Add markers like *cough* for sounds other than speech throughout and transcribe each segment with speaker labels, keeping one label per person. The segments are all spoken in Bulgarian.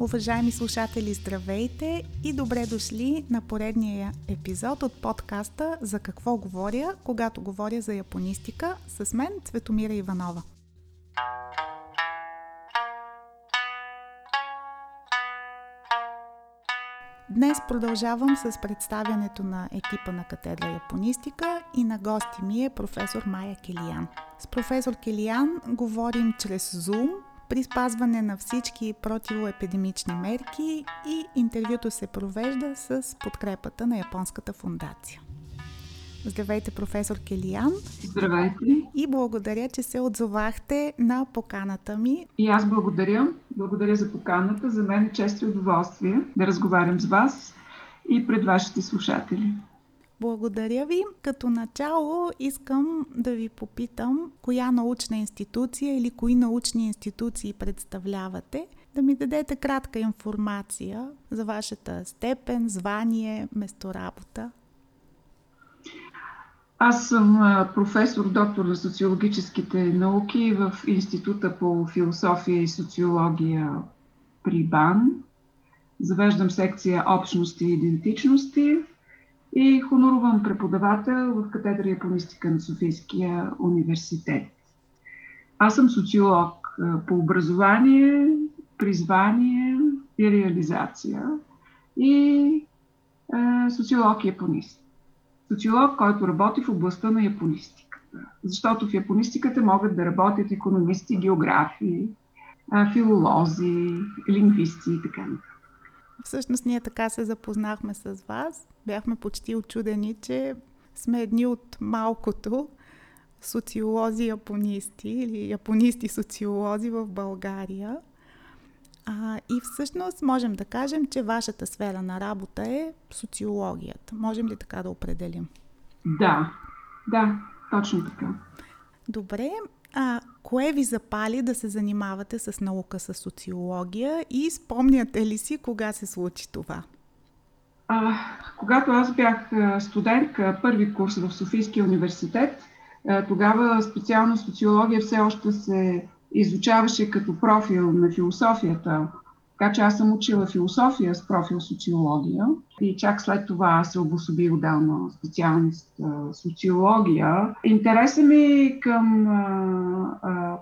Speaker 1: Уважаеми слушатели, здравейте и добре дошли на поредния епизод от подкаста За какво говоря, когато говоря за японистика с мен Цветомира Иванова. Днес продължавам с представянето на екипа на катедра Японистика и на гости ми е професор Майя Келиян. С професор Келиян говорим чрез Zoom при спазване на всички противоепидемични мерки и интервюто се провежда с подкрепата на Японската фундация. Здравейте, професор Келиян.
Speaker 2: Здравейте.
Speaker 1: И благодаря, че се отзовахте на поканата ми.
Speaker 2: И аз благодаря. Благодаря за поканата. За мен е чест и удоволствие да разговарям с вас и пред вашите слушатели.
Speaker 1: Благодаря ви. Като начало искам да ви попитам коя научна институция или кои научни институции представлявате. Да ми дадете кратка информация за вашата степен, звание, месторабота.
Speaker 2: Аз съм професор, доктор на социологическите науки в Института по философия и социология при БАН. Завеждам секция Общности и идентичности и хонорувам преподавател в катедра японистика на Софийския университет. Аз съм социолог по образование, призвание и реализация и е, социолог и японист. Социолог, който работи в областта на японистиката. Защото в японистиката могат да работят економисти, географи, филолози, лингвисти и така нататък.
Speaker 1: Всъщност ние така се запознахме с вас. Бяхме почти очудени, че сме едни от малкото социолози-японисти или японисти-социолози в България. А, и всъщност можем да кажем, че вашата сфера на работа е социологията. Можем ли така да определим?
Speaker 2: Да, да, точно така.
Speaker 1: Добре, а кое ви запали да се занимавате с наука с социология и спомняте ли си кога се случи това?
Speaker 2: А, когато аз бях студентка, първи курс в Софийския университет, тогава специално социология все още се изучаваше като профил на философията. Така че аз съм учила философия с профил социология и чак след това се обособи отделна специалност социология. Интересът ми към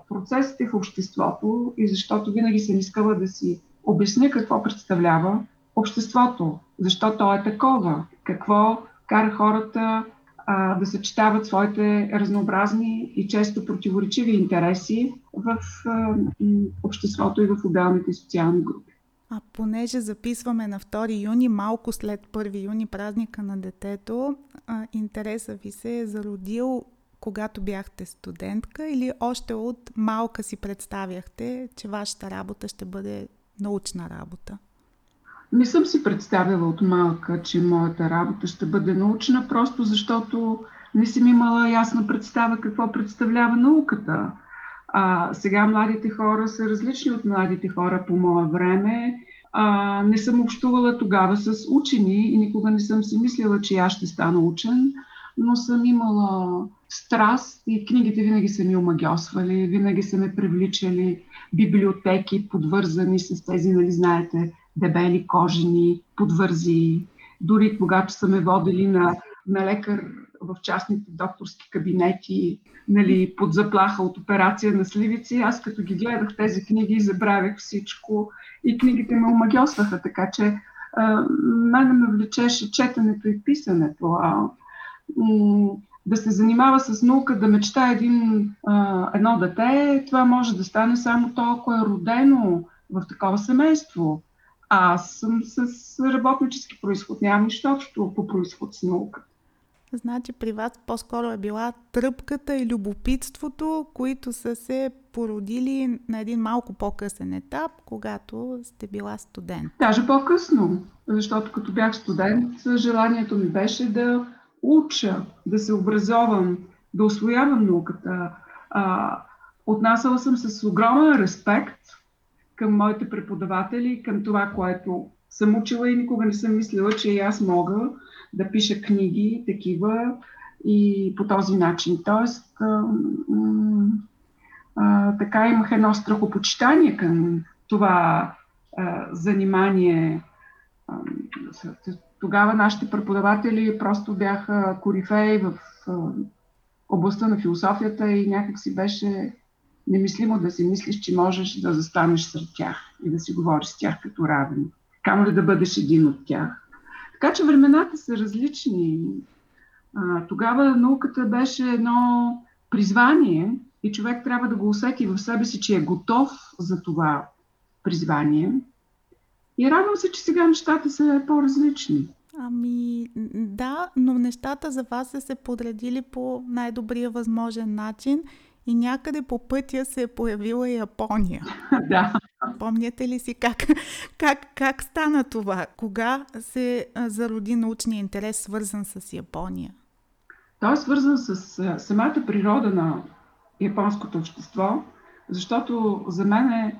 Speaker 2: процесите в обществото и защото винаги съм искала да си обясня какво представлява обществото, защо то е такова, какво кара хората а, да съчетават своите разнообразни и често противоречиви интереси в а, обществото и в отделните социални групи.
Speaker 1: А понеже записваме на 2 юни, малко след 1 юни, празника на детето, интереса ви се е зародил когато бяхте студентка или още от малка си представяхте, че вашата работа ще бъде научна работа?
Speaker 2: Не съм си представила от малка, че моята работа ще бъде научна, просто защото не съм имала ясна представа какво представлява науката. А, сега младите хора са различни от младите хора по мое време. А, не съм общувала тогава с учени и никога не съм си мислила, че аз ще стана учен, но съм имала страст и книгите винаги са ми омагиосвали, винаги са ме привличали библиотеки, подвързани с тези, нали знаете, дебели, кожени, подвързи. Дори когато са ме водили на, на лекар в частните докторски кабинети, нали, под заплаха от операция на сливици, аз като ги гледах тези книги, забравях всичко и книгите ме омагиосваха, така че мене ме влечеше четенето и писането. А, м- да се занимава с наука, да мечта един, а, едно дете, това може да стане само то, ако е родено в такова семейство. Аз съм с работнически происход, нямам нищо общо по происход с наука.
Speaker 1: Значи при вас по-скоро е била тръпката и любопитството, които са се породили на един малко по-късен етап, когато сте била студент.
Speaker 2: Даже по-късно, защото като бях студент, желанието ми беше да уча, да се образовам, да освоявам науката. А, отнасяла съм с огромен респект към моите преподаватели, към това, което съм учила и никога не съм мислила, че и аз мога да пиша книги такива и по този начин. Тоест, а, а, така имах едно страхопочитание към това занимание. Тогава нашите преподаватели просто бяха корифеи в областта на философията и някак си беше немислимо да си мислиш, че можеш да застанеш сред тях и да си говориш с тях като равен. Камо ли да бъдеш един от тях. Така че времената са различни. А, тогава науката беше едно призвание и човек трябва да го усети в себе си, че е готов за това призвание. И радвам се, че сега нещата са по-различни.
Speaker 1: Ами да, но нещата за вас са се подредили по най-добрия възможен начин и някъде по пътя се е появила Япония. *laughs*
Speaker 2: да.
Speaker 1: Помняте ли си как, как, как стана това? Кога се зароди научния интерес, свързан с Япония?
Speaker 2: Той е свързан с самата природа на японското общество, защото за мен е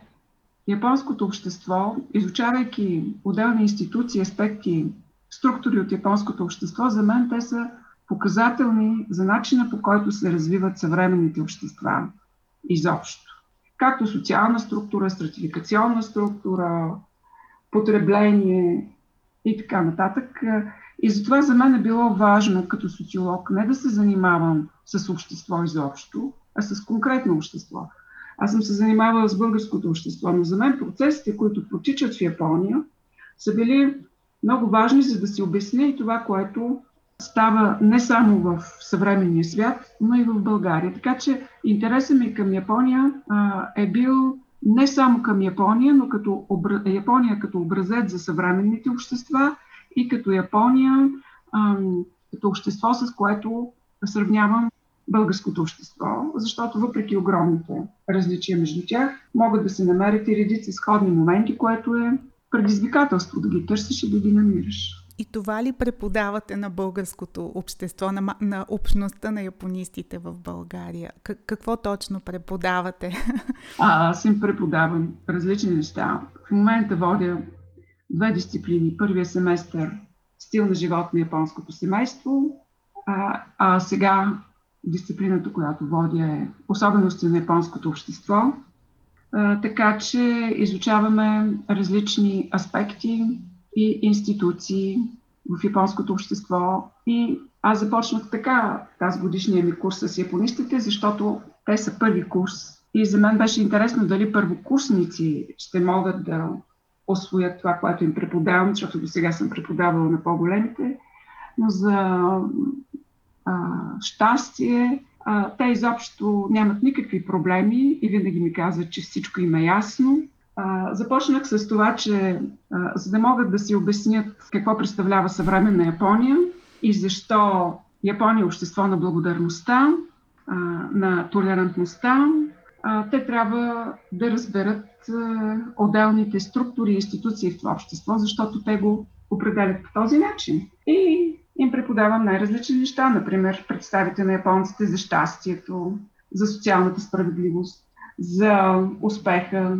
Speaker 2: японското общество, изучавайки отделни институции, аспекти, структури от японското общество, за мен те са показателни за начина по който се развиват съвременните общества изобщо. Както социална структура, стратификационна структура, потребление и така нататък. И затова за мен е било важно като социолог не да се занимавам с общество изобщо, а с конкретно общество. Аз съм се занимавала с българското общество, но за мен процесите, които протичат в Япония, са били много важни, за да си обясня и това, което става не само в съвременния свят, но и в България. Така че интересът ми към Япония а, е бил не само към Япония, но като обра... Япония като образец за съвременните общества и като Япония а, като общество, с което сравнявам българското общество, защото въпреки огромните различия между тях, могат да се намерят и редици сходни моменти, което е предизвикателство да ги търсиш и да ги намираш.
Speaker 1: И това ли преподавате на българското общество, на, на общността на японистите в България? К- какво точно преподавате? *laughs*
Speaker 2: А, аз им преподавам различни неща. В момента водя две дисциплини. Първия семестър стил на живот на японското семейство, а, а сега дисциплината, която водя е особености на японското общество. А, така че изучаваме различни аспекти и институции в японското общество. И аз започнах така тази годишния ми курс с японистите, защото те са първи курс. И за мен беше интересно дали първокурсници ще могат да освоят това, което им преподавам, защото до сега съм преподавала на по-големите. Но за а, щастие, а, те изобщо нямат никакви проблеми и винаги ми казват, че всичко им е ясно започнах с това, че за да могат да си обяснят какво представлява съвременна Япония и защо Япония е общество на благодарността, на толерантността, те трябва да разберат отделните структури и институции в това общество, защото те го определят по този начин. И им преподавам най-различни неща, например представите на японците за щастието, за социалната справедливост, за успеха,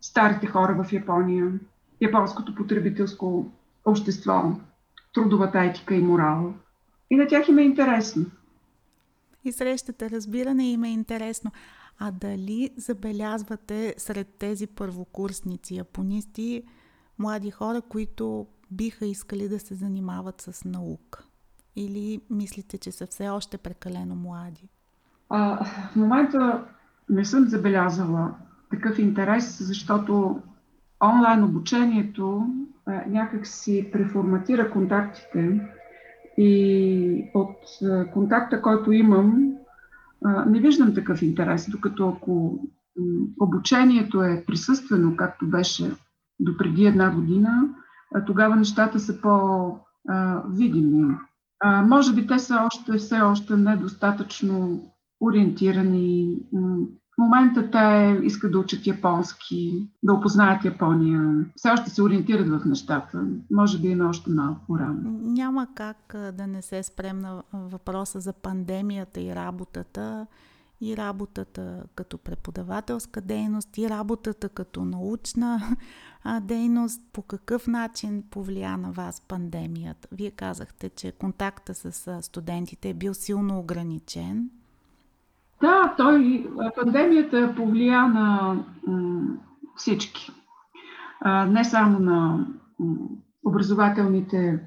Speaker 2: старите хора в Япония, японското потребителско общество, трудовата етика и морал. И на тях им е интересно.
Speaker 1: И срещата разбиране им е интересно. А дали забелязвате сред тези първокурсници, японисти, млади хора, които биха искали да се занимават с наука? Или мислите, че са все още прекалено млади?
Speaker 2: А, в момента не съм забелязала такъв интерес, защото онлайн обучението е, някак си преформатира контактите и от е, контакта, който имам, е, не виждам такъв интерес, докато ако обучението е присъствено, както беше до преди една година, тогава нещата са по-видими. Може би те са още, все още недостатъчно ориентирани, в момента те искат да учат японски, да опознаят Япония. Все още се ориентират в нещата. Може би има още малко рано.
Speaker 1: Няма как да не се спрем на въпроса за пандемията и работата. И работата като преподавателска дейност, и работата като научна дейност. По какъв начин повлия на вас пандемията? Вие казахте, че контакта с студентите е бил силно ограничен.
Speaker 2: Да, той, пандемията повлия на всички. не само на образователните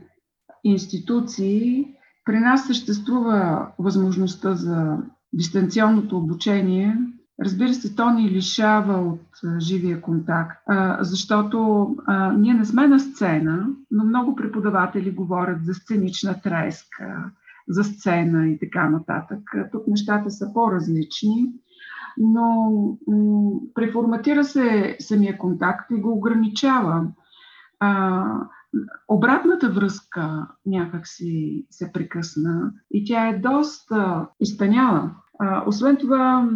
Speaker 2: институции, при нас съществува възможността за дистанционното обучение. Разбира се, то ни лишава от живия контакт, защото ние не сме на сцена, но много преподаватели говорят за сценична треска, за сцена и така нататък. Тук нещата са по-различни, но преформатира се самия контакт и го ограничава. Обратната връзка някак си се прекъсна и тя е доста изтъняла. Освен това,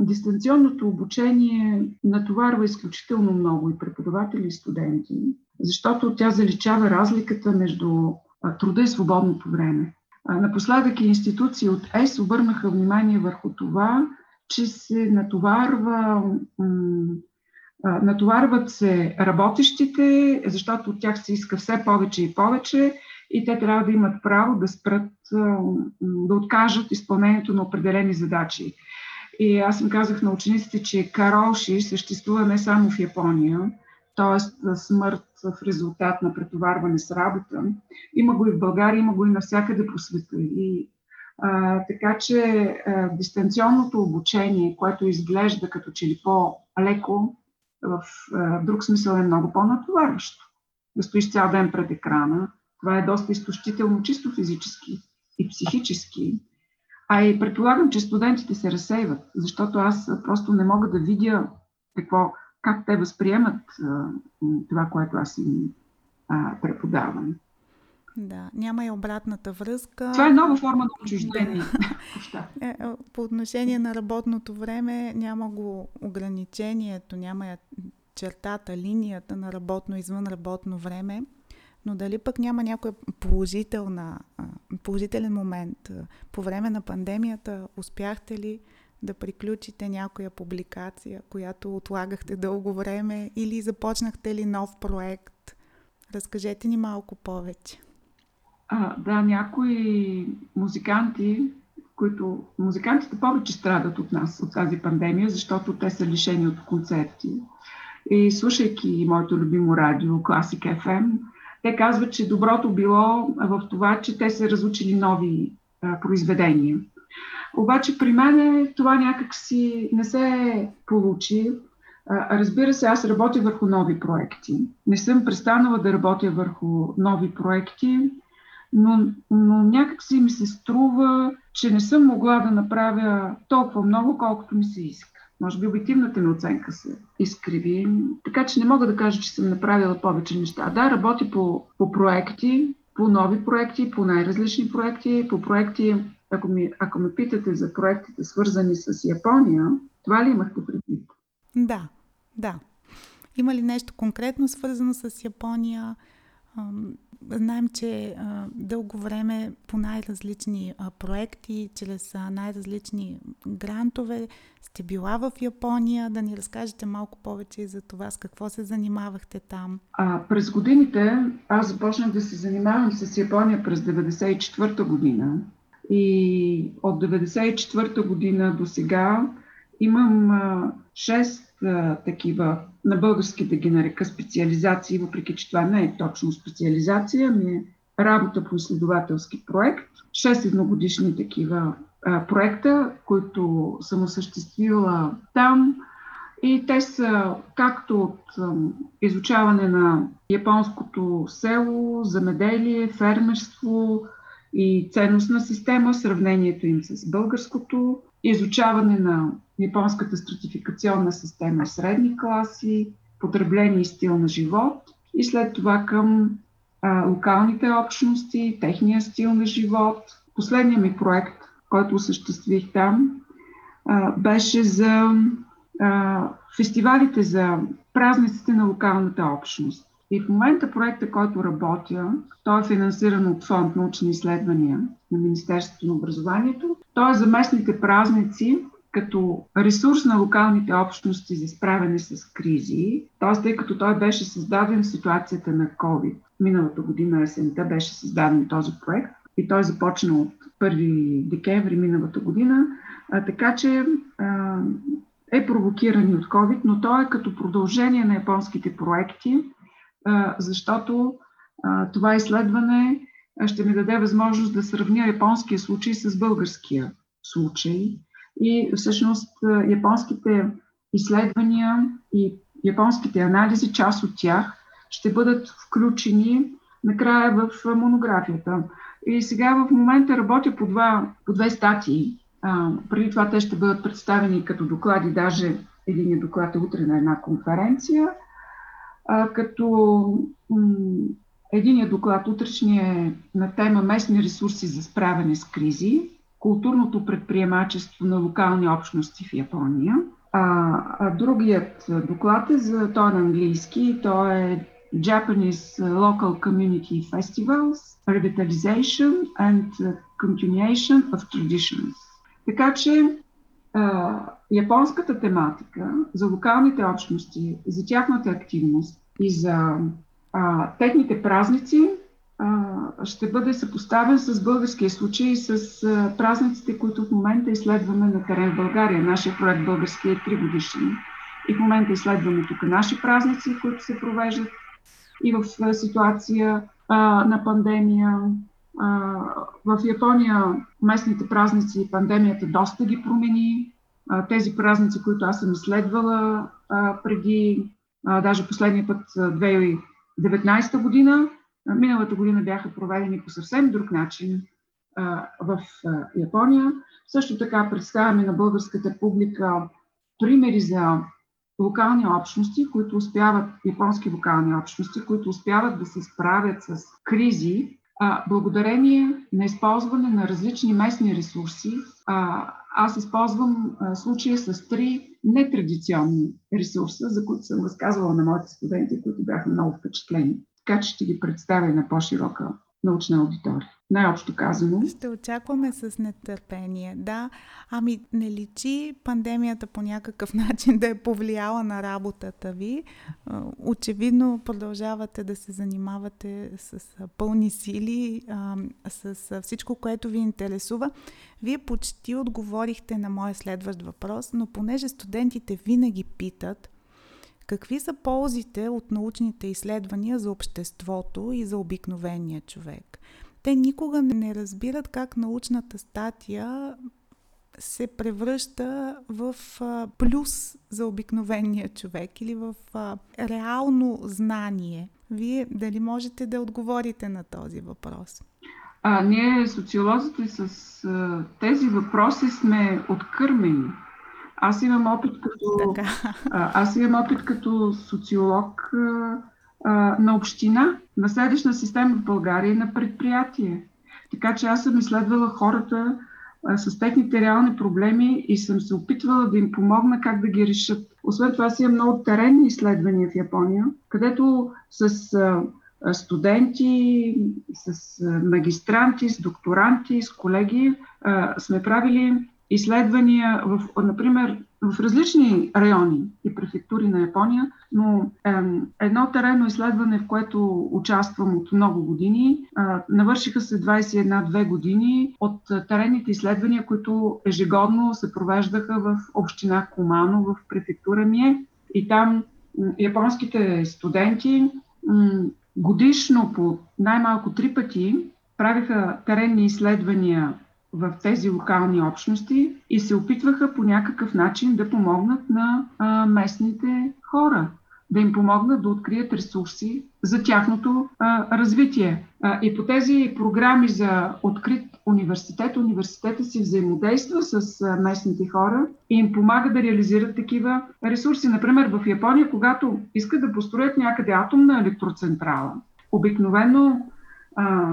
Speaker 2: дистанционното обучение натоварва изключително много и преподаватели и студенти, защото тя заличава разликата между труда и свободното време. Напоследък и институции от ЕС обърнаха внимание върху това, че се натоварва Натоварват се работещите, защото от тях се иска все повече и повече и те трябва да имат право да спрат, да откажат изпълнението на определени задачи. И аз им казах на учениците, че кароши съществува не само в Япония, т.е. смърт в резултат на претоварване с работа. Има го и в България, има го и навсякъде по света. И, а, така че а, дистанционното обучение, което изглежда като че ли по-леко, в а, друг смисъл е много по-натоварващо. Да стоиш цял ден пред екрана, това е доста изтощително, чисто физически и психически. А и предполагам, че студентите се разсейват, защото аз просто не мога да видя какво, как те възприемат а, това, което аз им а, преподавам.
Speaker 1: Да, няма и обратната връзка.
Speaker 2: Това е нова форма на отчуждение. *laughs* *laughs*
Speaker 1: Е, е, по отношение на работното време няма го ограничението, няма чертата, линията на работно извън работно време, но дали пък няма някой положителен момент по време на пандемията, успяхте ли да приключите някоя публикация, която отлагахте дълго време или започнахте ли нов проект? Разкажете ни малко повече.
Speaker 2: А, да, някои музиканти, които... Музикантите повече страдат от нас, от тази пандемия, защото те са лишени от концерти. И слушайки моето любимо радио, Classic FM, те казват, че доброто било в това, че те са разучили нови а, произведения. Обаче при мен това някак си не се получи. Разбира се, аз работя върху нови проекти. Не съм престанала да работя върху нови проекти но, но някак си ми се струва, че не съм могла да направя толкова много, колкото ми се иска. Може би обективната ми оценка се изкриви. Така че не мога да кажа, че съм направила повече неща. Да, работя по, по проекти, по нови проекти, по най-различни проекти, по проекти, ако, ми, ако ме питате за проектите свързани с Япония, това ли имахте предвид?
Speaker 1: Да, да. Има ли нещо конкретно свързано с Япония? Знаем, че дълго време по най-различни проекти, чрез най-различни грантове сте била в Япония. Да ни разкажете малко повече за това, с какво се занимавахте там.
Speaker 2: А, през годините аз започнах да се занимавам с Япония през 1994 година. И от 1994 година до сега имам а, 6 а, такива на български да ги нарека специализации, въпреки че това не е точно специализация, ми е работа по изследователски проект. Шест едногодишни такива а, проекта, които съм осъществила там. И те са както от изучаване на японското село, замеделие, фермерство и ценностна система, сравнението им с българското, изучаване на японската стратификационна система средни класи, потребление и стил на живот и след това към а, локалните общности, техния стил на живот. Последният ми проект, който осъществих там, а, беше за а, фестивалите за празниците на локалната общност. И в момента проекта, който работя, той е финансиран от фонд научни изследвания на Министерството на образованието. Той е за местните празници като ресурс на локалните общности за справяне с кризи, т.е. тъй като той беше създаден в ситуацията на COVID. Миналата година есента беше създаден този проект и той започна от 1 декември миналата година, а, така че а, е провокиран от COVID, но той е като продължение на японските проекти, защото това изследване ще ми даде възможност да сравня японския случай с българския случай. И всъщност японските изследвания и японските анализи, част от тях, ще бъдат включени накрая в монографията. И сега в момента работя по, два, по две статии. А, преди това те ще бъдат представени като доклади, даже един доклад е утре на една конференция, а, като м- единият доклад утрешния е на тема местни ресурси за справяне с кризи, културното предприемачество на локални общности в Япония. А, а другият доклад е за той е на английски, той е Japanese Local Community Festivals, Revitalization and Continuation of Traditions. Така че а, японската тематика за локалните общности, за тяхната активност и за а, техните празници а, ще бъде съпоставен с българския случай, с а, празниците, които в момента изследваме на терен в България. Нашия проект Български е 3 годишни. И в момента изследваме тук наши празници, които се провеждат и в ситуация а, на пандемия. А, в Япония местните празници пандемията доста ги промени. Тези празници, които аз съм изследвала преди, даже последния път 2019 година, миналата година бяха проведени по съвсем друг начин в Япония. Също така представяме на българската публика примери за локални общности, които успяват, японски локални общности, които успяват да се справят с кризи, благодарение на използване на различни местни ресурси. Аз използвам а, случая с три нетрадиционни ресурса, за които съм разказвала на моите студенти, които бяха много впечатлени. Така че ще ги представя на по-широка научна аудитория. Най-общо казано.
Speaker 1: Ще очакваме с нетърпение. Да, ами не личи пандемията по някакъв *laughs* начин да е повлияла на работата ви. Очевидно продължавате да се занимавате с пълни сили, с всичко, което ви интересува. Вие почти отговорихте на моя следващ въпрос, но понеже студентите винаги питат, Какви са ползите от научните изследвания за обществото и за обикновения човек? Те никога не разбират как научната статия се превръща в плюс за обикновения човек или в реално знание. Вие дали можете да отговорите на този въпрос?
Speaker 2: А, ние, социолозите, с тези въпроси сме откърмени. Аз имам опит като, така. аз имам опит като социолог а, на община, на следваща система в България и на предприятие. Така че аз съм изследвала хората а, с техните реални проблеми и съм се опитвала да им помогна как да ги решат. Освен това, си имам много теренни изследвания в Япония, където с а, студенти, с магистранти, с докторанти, с колеги а, сме правили изследвания, в, например, в различни райони и префектури на Япония, но е, едно теренно изследване, в което участвам от много години, е, навършиха се 21-2 години от теренните изследвания, които ежегодно се провеждаха в община Комано, в префектура ми е. И там японските студенти годишно по най-малко три пъти правиха теренни изследвания в тези локални общности и се опитваха по някакъв начин да помогнат на а, местните хора, да им помогнат да открият ресурси за тяхното а, развитие. А, и по тези програми за открит университет, университета си взаимодейства с а, местните хора и им помага да реализират такива ресурси. Например, в Япония, когато искат да построят някъде атомна електроцентрала, обикновено а,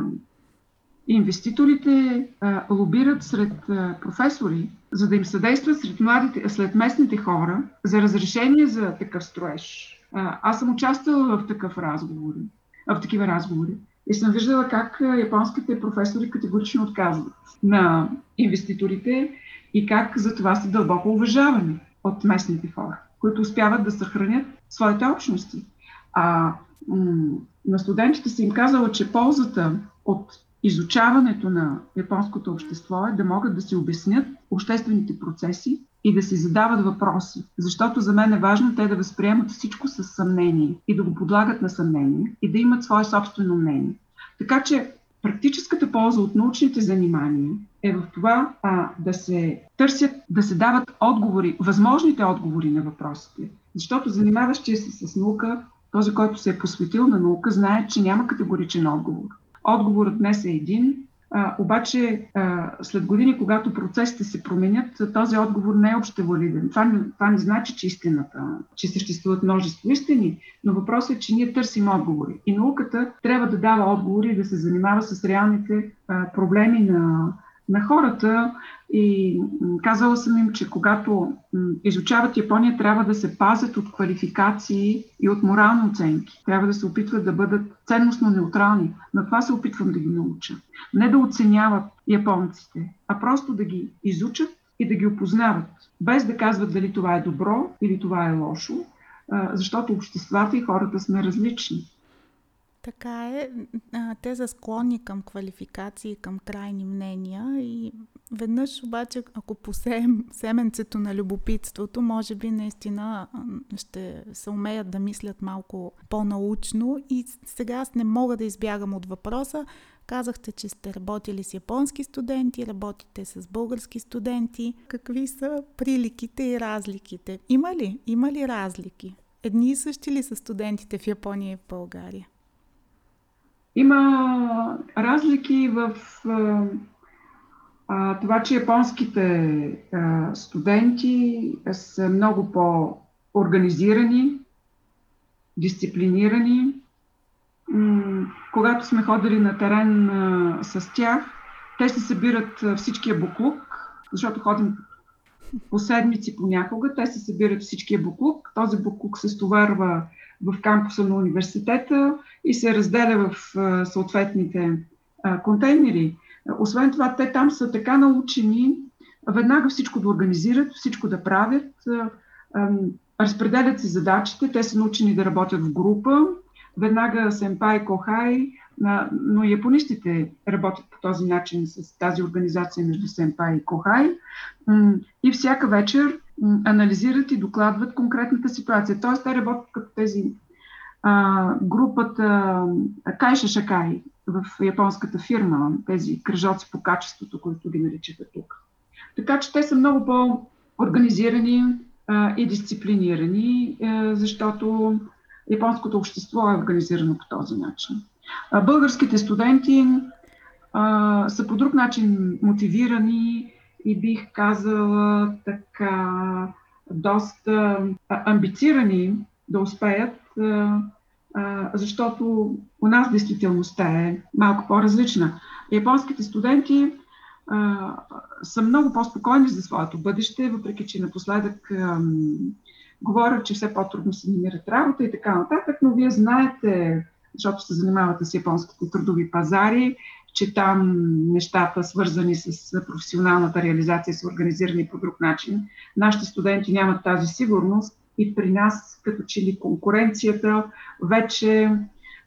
Speaker 2: инвеститорите а, лобират сред а, професори, за да им съдействат сред, младите, след местните хора за разрешение за такъв строеж. А, аз съм участвала в такъв разговор, в такива разговори и съм виждала как японските професори категорично отказват на инвеститорите и как за това са дълбоко уважавани от местните хора, които успяват да съхранят своите общности. А м- на студентите си им казала, че ползата от изучаването на японското общество е да могат да си обяснят обществените процеси и да си задават въпроси. Защото за мен е важно те да възприемат всичко с съмнение и да го подлагат на съмнение и да имат свое собствено мнение. Така че практическата полза от научните занимания е в това а, да се търсят, да се дават отговори, възможните отговори на въпросите. Защото занимаващия се с наука, този, който се е посветил на наука, знае, че няма категоричен отговор. Отговорът днес е един, а, обаче, а, след години, когато процесите се променят, този отговор не е общо валиден. Това, това не значи, че истината, че съществуват множество истини, но въпросът е, че ние търсим отговори. И науката трябва да дава отговори и да се занимава с реалните а, проблеми на на хората и казала съм им, че когато изучават Япония, трябва да се пазят от квалификации и от морални оценки. Трябва да се опитват да бъдат ценностно неутрални. На това се опитвам да ги науча. Не да оценяват японците, а просто да ги изучат и да ги опознават, без да казват дали това е добро или това е лошо, защото обществата и хората сме различни.
Speaker 1: Така е. Те са склонни към квалификации, към крайни мнения и веднъж обаче, ако посеем семенцето на любопитството, може би наистина ще се умеят да мислят малко по-научно и сега аз не мога да избягам от въпроса. Казахте, че сте работили с японски студенти, работите с български студенти. Какви са приликите и разликите? Има ли? Има ли разлики? Едни и същи ли са студентите в Япония и в България?
Speaker 2: Има разлики в а, това, че японските а, студенти са много по-организирани, дисциплинирани. М- когато сме ходили на терен а, с тях, те се събират всичкия буклук, защото ходим по седмици понякога, те се събират всичкия буклук. Този буклук се стоварва в кампуса на университета и се разделя в съответните контейнери. Освен това, те там са така научени веднага всичко да организират, всичко да правят, разпределят си задачите, те са научени да работят в група, веднага Сенпай, Кохай, но японистите работят по този начин с тази организация между Сенпай и Кохай и всяка вечер анализират и докладват конкретната ситуация. Тоест, те работят като тези а, групата Кайша Шакай в японската фирма, тези кръжоци по качеството, които ги наричате тук. Така че те са много по-организирани а, и дисциплинирани, а, защото японското общество е организирано по този начин. А, българските студенти а, са по друг начин мотивирани и бих казала така доста амбицирани да успеят, защото у нас действителността е малко по-различна. Японските студенти са много по-спокойни за своето бъдеще, въпреки че напоследък говорят, че все по-трудно се намират работа и така нататък, но вие знаете, защото се занимавате с японските трудови пазари, че там нещата, свързани с професионалната реализация, са организирани по друг начин. Нашите студенти нямат тази сигурност и при нас, като че ли конкуренцията вече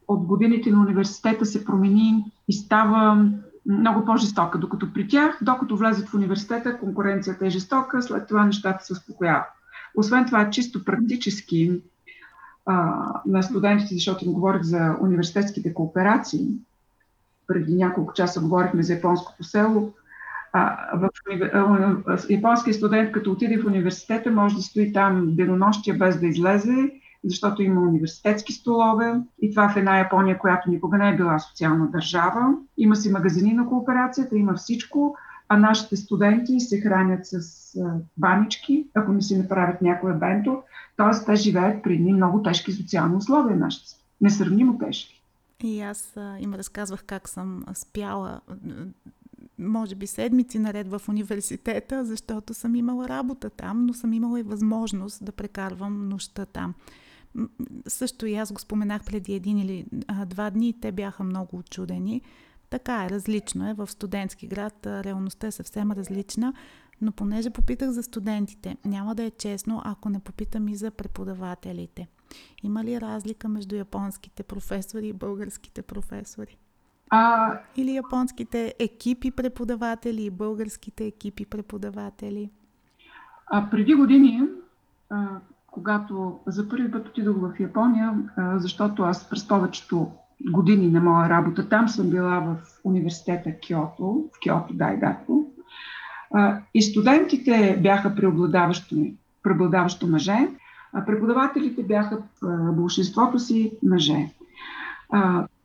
Speaker 2: от годините на университета се промени и става много по-жестока, докато при тях, докато влезат в университета, конкуренцията е жестока, след това нещата се успокояват. Освен това, чисто практически а, на студентите, защото им говорих за университетските кооперации, преди няколко часа говорихме за японското село. А, в, а, японския студент, като отиде в университета, може да стои там денонощия без да излезе, защото има университетски столове и това в една Япония, която никога не е била социална държава. Има си магазини на кооперацията, има всичко, а нашите студенти се хранят с банички, ако не си направят някое бенто. Т.е. те живеят при едни много тежки социални условия, нашите. Несравнимо тежки.
Speaker 1: И аз им разказвах как съм спяла, може би седмици наред в университета, защото съм имала работа там, но съм имала и възможност да прекарвам нощта там. Също и аз го споменах преди един или а, два дни, те бяха много очудени. Така е, различно е. В студентски град реалността е съвсем различна, но понеже попитах за студентите, няма да е честно, ако не попитам и за преподавателите. Има ли разлика между японските професори и българските професори? А... Или японските екипи преподаватели и българските екипи преподаватели?
Speaker 2: А преди години, а, когато за първи път отидох в Япония, а, защото аз през повечето години на моя работа там съм била в университета Киото, в Киото Дайдато, и студентите бяха преобладаващо, преобладаващо мъже, а преподавателите бяха большинството си мъже.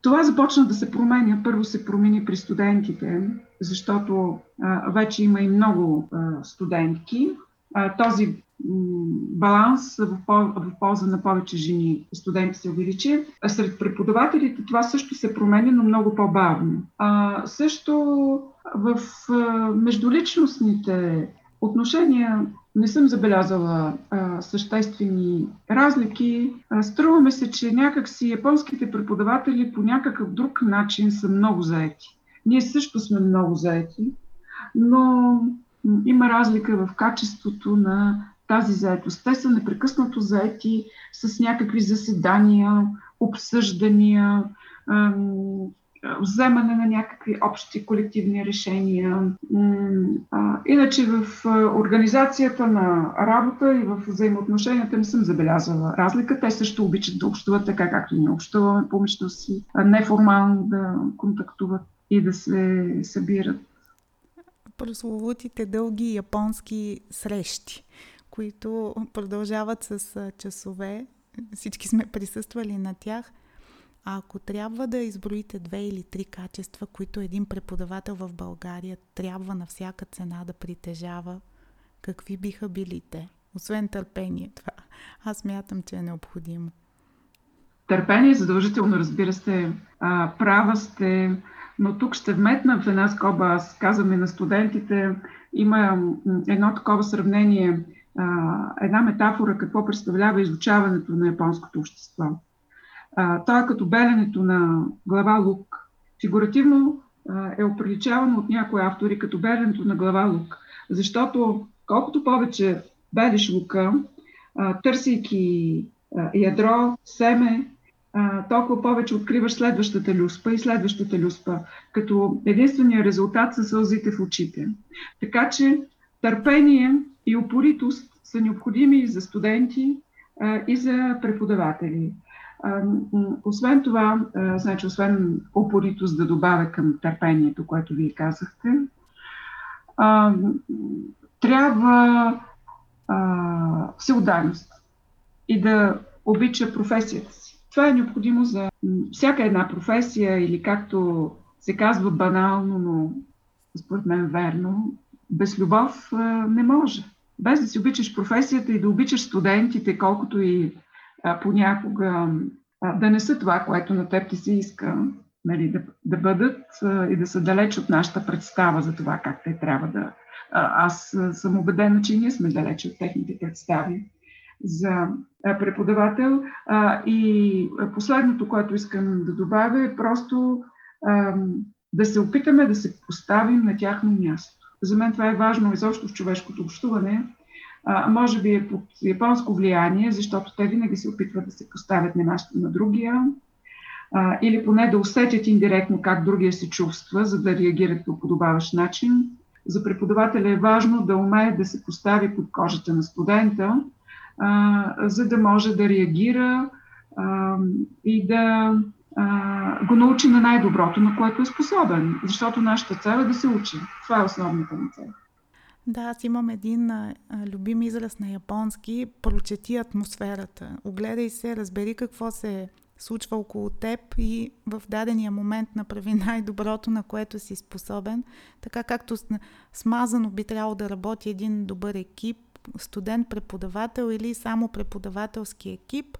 Speaker 2: Това започна да се променя. Първо се промени при студентите, защото вече има и много студентки. Този баланс в, полза на повече жени студенти се увеличи. Сред преподавателите това също се променя, но много по-бавно. А, също в междуличностните отношения не съм забелязала а, съществени разлики. А, струваме се, че някакси японските преподаватели по някакъв друг начин са много заети. Ние също сме много заети, но има разлика в качеството на тази заетост. Те са непрекъснато заети с някакви заседания, обсъждания, вземане на някакви общи колективни решения. Иначе в организацията на работа и в взаимоотношенията не съм забелязала разлика. Те също обичат да общуват така, както ние общуваме помежду си, неформално да контактуват и да се събират.
Speaker 1: Прословутите дълги японски срещи които продължават с часове. Всички сме присъствали на тях. А ако трябва да изброите две или три качества, които един преподавател в България трябва на всяка цена да притежава, какви биха били те? Освен търпение, това аз мятам, че е необходимо.
Speaker 2: Търпение е задължително, разбира се. А, права сте, но тук ще вметна в една скоба. Аз казвам и на студентите, има едно такова сравнение – една метафора какво представлява изучаването на японското общество. А, то е като беленето на глава лук. Фигуративно е оприличавано от някои автори като беленето на глава лук, защото колкото повече белиш лука, търсейки ядро, семе, толкова повече откриваш следващата люспа и следващата люспа, като единствения резултат са сълзите в очите. Така че търпение и упоритост са необходими за студенти и за преподаватели. Освен това, значи, освен упоритост да добавя към търпението, което вие казахте, трябва а, всеударност и да обича професията си. Това е необходимо за всяка една професия или както се казва банално, но според мен верно, без любов не може. Без да си обичаш професията и да обичаш студентите, колкото и понякога да не са това, което на теб ти се иска, нали, да, да бъдат и да са далеч от нашата представа за това как те трябва да. Аз съм убедена, че ние сме далеч от техните представи за преподавател. И последното, което искам да добавя е просто да се опитаме да се поставим на тяхно място. За мен това е важно изобщо в човешкото общуване. А, може би е под японско влияние, защото те винаги се опитват да се поставят на място на другия, а, или поне да усетят индиректно как другия се чувства, за да реагират по подобаващ начин. За преподавателя е важно да умее да се постави под кожата на студента, а, за да може да реагира а, и да а, го научи на най-доброто, на което е способен. Защото нашата цел е да се учи. Това е основната ни цел.
Speaker 1: Да, аз имам един а, любим израз на японски. Прочети атмосферата. Огледай се, разбери какво се случва около теб и в дадения момент направи *laughs* най-доброто, на което си способен. Така както смазано би трябвало да работи един добър екип, студент, преподавател или само преподавателски екип.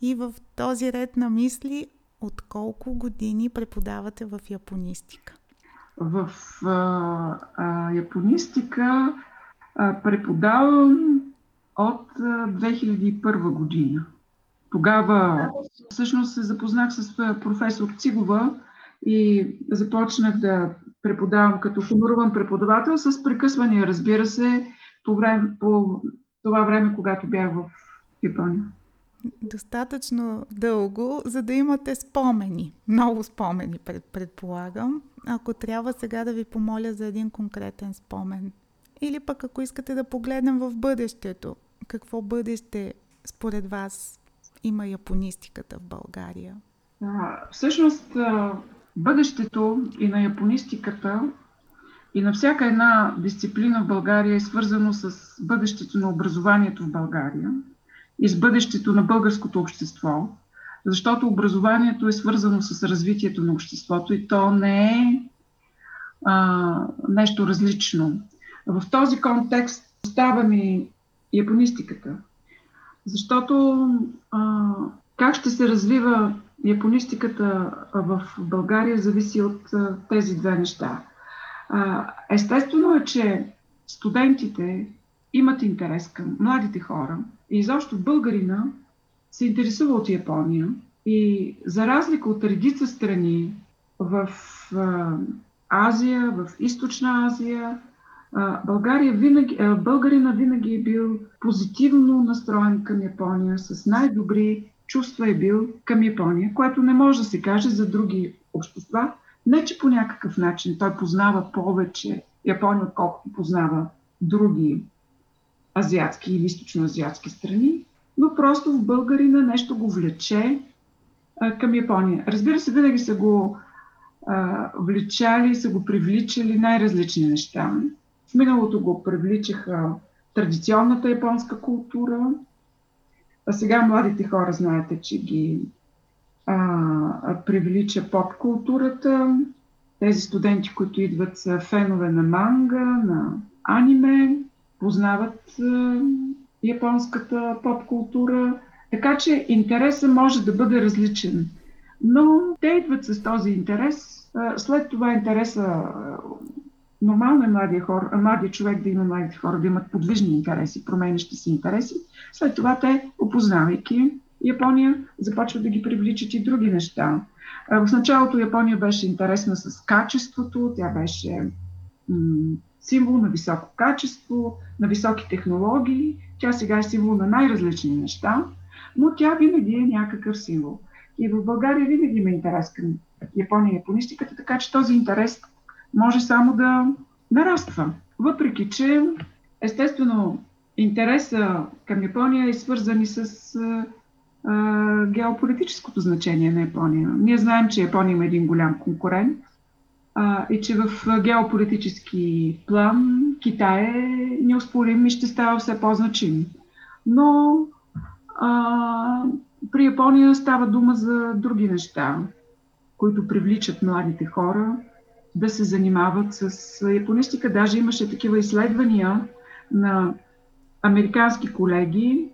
Speaker 1: И в този ред на мисли от колко години преподавате в японистика?
Speaker 2: В а, а, японистика а, преподавам от а, 2001 година. Тогава всъщност се запознах с професор Цигова и започнах да преподавам като хуморуван преподавател с прекъсвания, разбира се, по, време, по това време, когато бях в Япония
Speaker 1: достатъчно дълго, за да имате спомени. Много спомени, пред, предполагам. Ако трябва сега да ви помоля за един конкретен спомен, или пък ако искате да погледнем в бъдещето, какво бъдеще според вас има японистиката в България?
Speaker 2: А, всъщност, бъдещето и на японистиката и на всяка една дисциплина в България е свързано с бъдещето на образованието в България и с бъдещето на българското общество, защото образованието е свързано с развитието на обществото и то не е а, нещо различно. В този контекст става ми японистиката, защото а, как ще се развива японистиката в България зависи от тези две неща. Естествено е, че студентите имат интерес към младите хора и изобщо българина се интересува от Япония. И за разлика от редица страни в Азия, в Източна Азия, България винаги, българина винаги е бил позитивно настроен към Япония, с най-добри чувства е бил към Япония, което не може да се каже за други общества. Не, че по някакъв начин той познава повече Япония, отколкото познава други азиатски или източно-азиатски страни, но просто в българина нещо го влече а, към Япония. Разбира се, винаги са го а, влечали, са го привличали най-различни неща. В миналото го привличаха традиционната японска култура, а сега младите хора знаете, че ги а, привлича поп-културата. Тези студенти, които идват са фенове на манга, на аниме, познават а, японската поп-култура. Така че интересът може да бъде различен. Но те идват с този интерес. След това интереса Нормално е младия, хор, младия човек да има младите хора да имат подвижни интереси, променящи си интереси. След това те, опознавайки Япония, започват да ги привличат и други неща. В началото Япония беше интересна с качеството, тя беше м- символ на високо качество, на високи технологии. Тя сега е символ на най-различни неща, но тя винаги е някакъв символ. И в България винаги има интерес към Япония и японистиката, така че този интерес може само да нараства. Въпреки, че естествено интереса към Япония е свързан и с геополитическото значение на Япония. Ние знаем, че Япония има един голям конкурент а, и че в геополитически план Китай е неоспорим и ще става все по-значим. Но а, при Япония става дума за други неща, които привличат младите хора да се занимават с японистика. Даже имаше такива изследвания на американски колеги,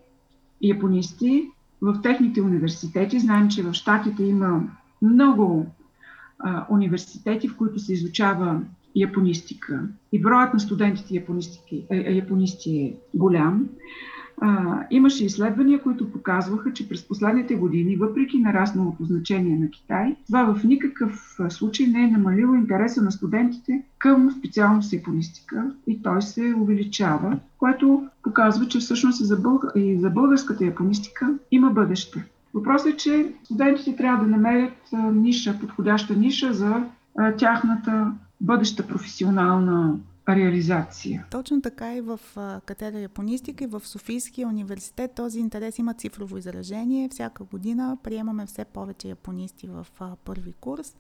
Speaker 2: японисти, в техните университети. Знаем, че в Штатите има много а, университети, в които се изучава японистика. И броят на студентите японисти е голям а, имаше изследвания, които показваха, че през последните години, въпреки нарасналото значение на Китай, това в никакъв случай не е намалило интереса на студентите към специалност японистика и той се увеличава, което показва, че всъщност и за, бълг... и за българската японистика има бъдеще. Въпросът е, че студентите трябва да намерят ниша, подходяща ниша за тяхната бъдеща професионална реализация.
Speaker 1: Точно така и в катедра японистика и в Софийския университет този интерес има цифрово изражение. Всяка година приемаме все повече японисти в първи курс.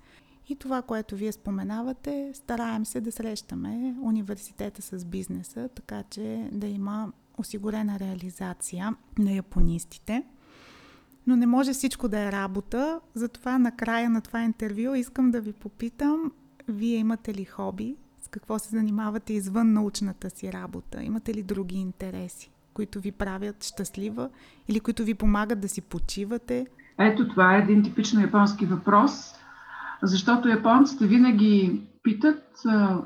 Speaker 1: И това, което вие споменавате, стараем се да срещаме университета с бизнеса, така че да има осигурена реализация на японистите. Но не може всичко да е работа, затова накрая на това интервю искам да ви попитам, вие имате ли хоби, с какво се занимавате извън научната си работа? Имате ли други интереси, които ви правят щастлива или които ви помагат да си почивате?
Speaker 2: Ето това е един типично японски въпрос, защото японците винаги питат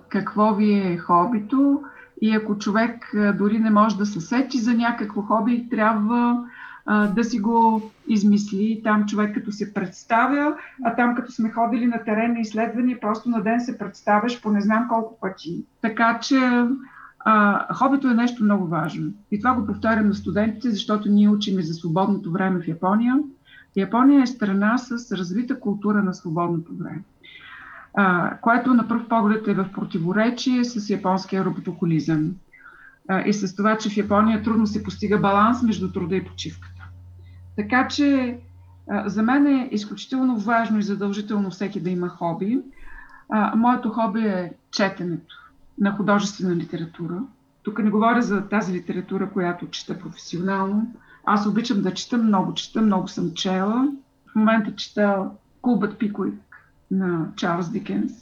Speaker 2: какво ви е хобито и ако човек дори не може да се сети за някакво хоби, трябва да си го измисли. Там човек като се представя, а там като сме ходили на теренни изследвания, просто на ден се представяш по не знам колко пъти. Така че а, хобито е нещо много важно. И това го повтарям на студентите, защото ние учим за свободното време в Япония. Япония е страна с развита култура на свободното време, а, което на пръв поглед е в противоречие с японския роботоколизъм. И с това, че в Япония трудно се постига баланс между труда и почивката. Така че за мен е изключително важно и задължително всеки да има хоби. Моето хоби е четенето на художествена литература. Тук не говоря за тази литература, която чета професионално. Аз обичам да чета, много чета, много съм чела. В момента чета Клубът Пикуик на Чарлз Дикенс.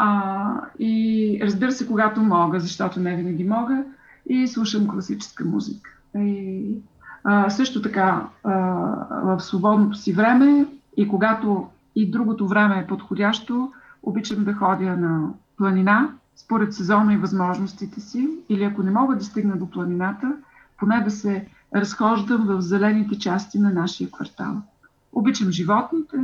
Speaker 2: А, и разбира се, когато мога, защото не винаги мога, и слушам класическа музика. И, а, също така, а, в свободното си време и когато и другото време е подходящо, обичам да ходя на планина, според сезона и възможностите си, или ако не мога да стигна до планината, поне да се разхождам в зелените части на нашия квартал. Обичам животните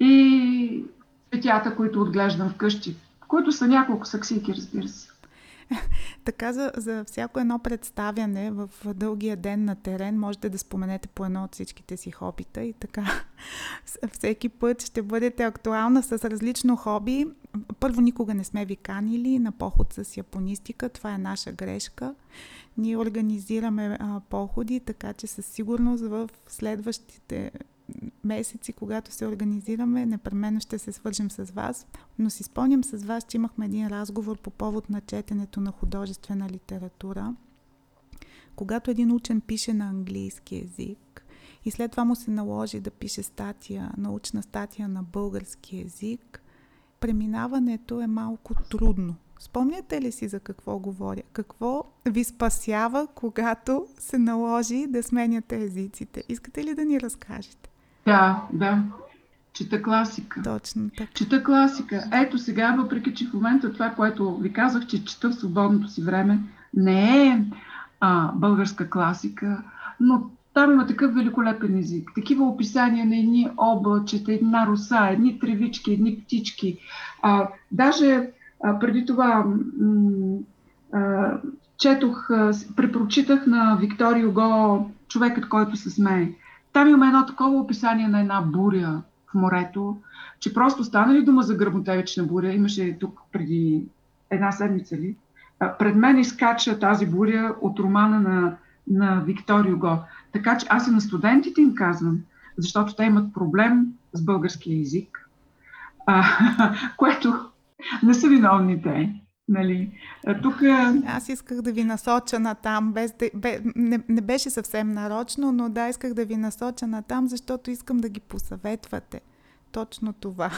Speaker 2: и цветята, които отглеждам вкъщи, които са няколко саксийки, разбира се. *laughs*
Speaker 1: Така за, за всяко едно представяне в дългия ден на терен можете да споменете по едно от всичките си хобита и така *laughs* всеки път ще бъдете актуална с различно хоби. Първо, никога не сме ви канили на поход с японистика. Това е наша грешка. Ние организираме а, походи, така че със сигурност в следващите месеци, когато се организираме, непременно ще се свържем с вас. Но си спомням с вас, че имахме един разговор по повод на четенето на художествена литература. Когато един учен пише на английски язик и след това му се наложи да пише статия, научна статия на български язик, преминаването е малко трудно. Спомняте ли си за какво говоря? Какво ви спасява, когато се наложи да сменяте езиците? Искате ли да ни разкажете?
Speaker 2: Да, да. Чета класика.
Speaker 1: Точно така.
Speaker 2: Чета класика. Ето сега, въпреки че в момента това, което ви казах, че чета в свободното си време, не е а, българска класика, но там има такъв великолепен език. Такива описания на едни облачета, една роса, едни тревички, едни птички. А, даже а, преди това м- а, четох, а, препрочитах на Викторио Го човекът, който се смее. Там има едно такова описание на една буря в морето, че просто стана ли дума за гръмотевична буря, имаше тук преди една седмица ли, пред мен изкача тази буря от романа на, на Виктор Юго. Така че аз и на студентите им казвам, защото те имат проблем с българския език, а, *laughs* което не са виновни те. Нали? Тук...
Speaker 1: Аз исках да ви насоча на там, без да, бе, не, не беше съвсем нарочно, но да, исках да ви насоча на там, защото искам да ги посъветвате. Точно това.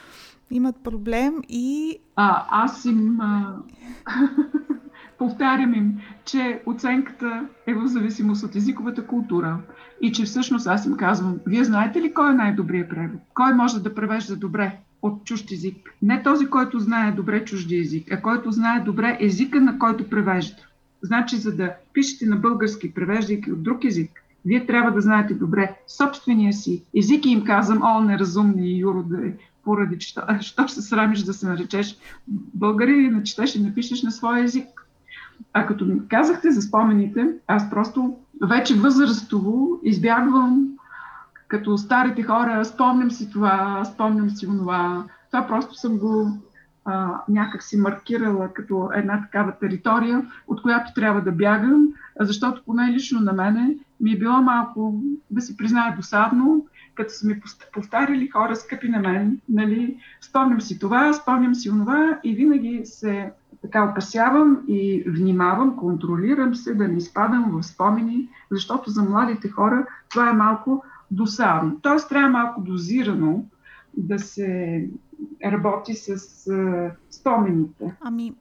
Speaker 1: *laughs* Имат проблем и...
Speaker 2: А, аз им... А... *laughs* повтарям им, че оценката е в зависимост от езиковата култура и че всъщност аз им казвам, вие знаете ли кой е най-добрият превод? Кой може да превежда добре? От чужд език. Не този, който знае добре чужди език, а който знае добре езика, на който превежда. Значи, за да пишете на български, превеждайки от друг език, вие трябва да знаете добре собствения си език и им казвам, о, неразумни юроди, поради че, *laughs* що се срамиш да се наречеш българин и начетеш и напишеш на своя език. А като ми казахте за спомените, аз просто вече възрастово избягвам като старите хора, спомням си това, спомням си това. Това просто съм го а, някак маркирала като една такава територия, от която трябва да бягам, защото поне лично на мене ми е било малко, да си призная, досадно, като са ми повтаряли хора скъпи на мен, нали, спомням си това, спомням си онова и винаги се така опасявам и внимавам, контролирам се да не изпадам в спомени, защото за младите хора това е малко досадно. Тоест трябва малко дозирано да се работи с uh, спомените.
Speaker 1: Ами,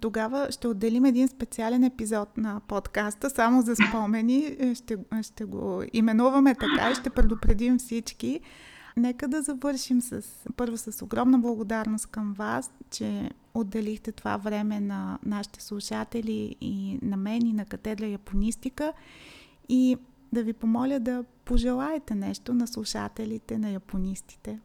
Speaker 1: тогава ще отделим един специален епизод на подкаста само за спомени. Ще, ще го именуваме така и ще предупредим всички. Нека да завършим с, първо с огромна благодарност към вас, че отделихте това време на нашите слушатели и на мен и на катедра Японистика. И да ви помоля да пожелаете нещо на слушателите, на японистите.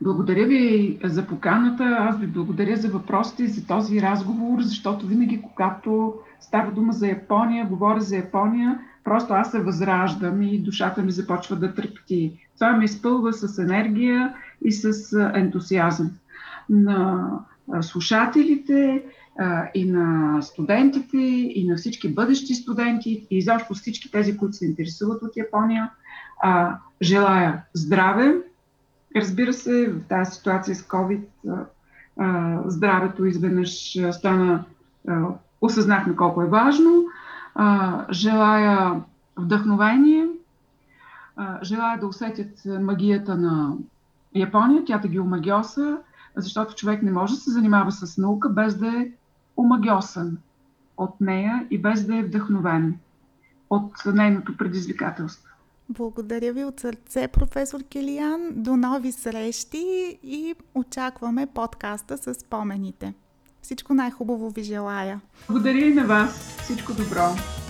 Speaker 2: Благодаря ви за поканата. Аз ви благодаря за въпросите и за този разговор, защото винаги, когато става дума за Япония, говоря за Япония, просто аз се възраждам и душата ми започва да трепти. Това ме изпълва с енергия и с ентусиазъм. На слушателите и на студентите, и на всички бъдещи студенти, и изобщо всички тези, които се интересуват от Япония. Желая здраве. Разбира се, в тази ситуация с COVID здравето изведнъж стана, осъзнахме колко е важно. Желая вдъхновение, желая да усетят магията на Япония, тя да ги омагиоса, защото човек не може да се занимава с наука без да е омагиосан от нея и без да е вдъхновен от нейното предизвикателство.
Speaker 1: Благодаря ви от сърце, професор Килиян. До нови срещи и очакваме подкаста с спомените. Всичко най-хубаво ви желая.
Speaker 2: Благодаря и на вас. Всичко добро.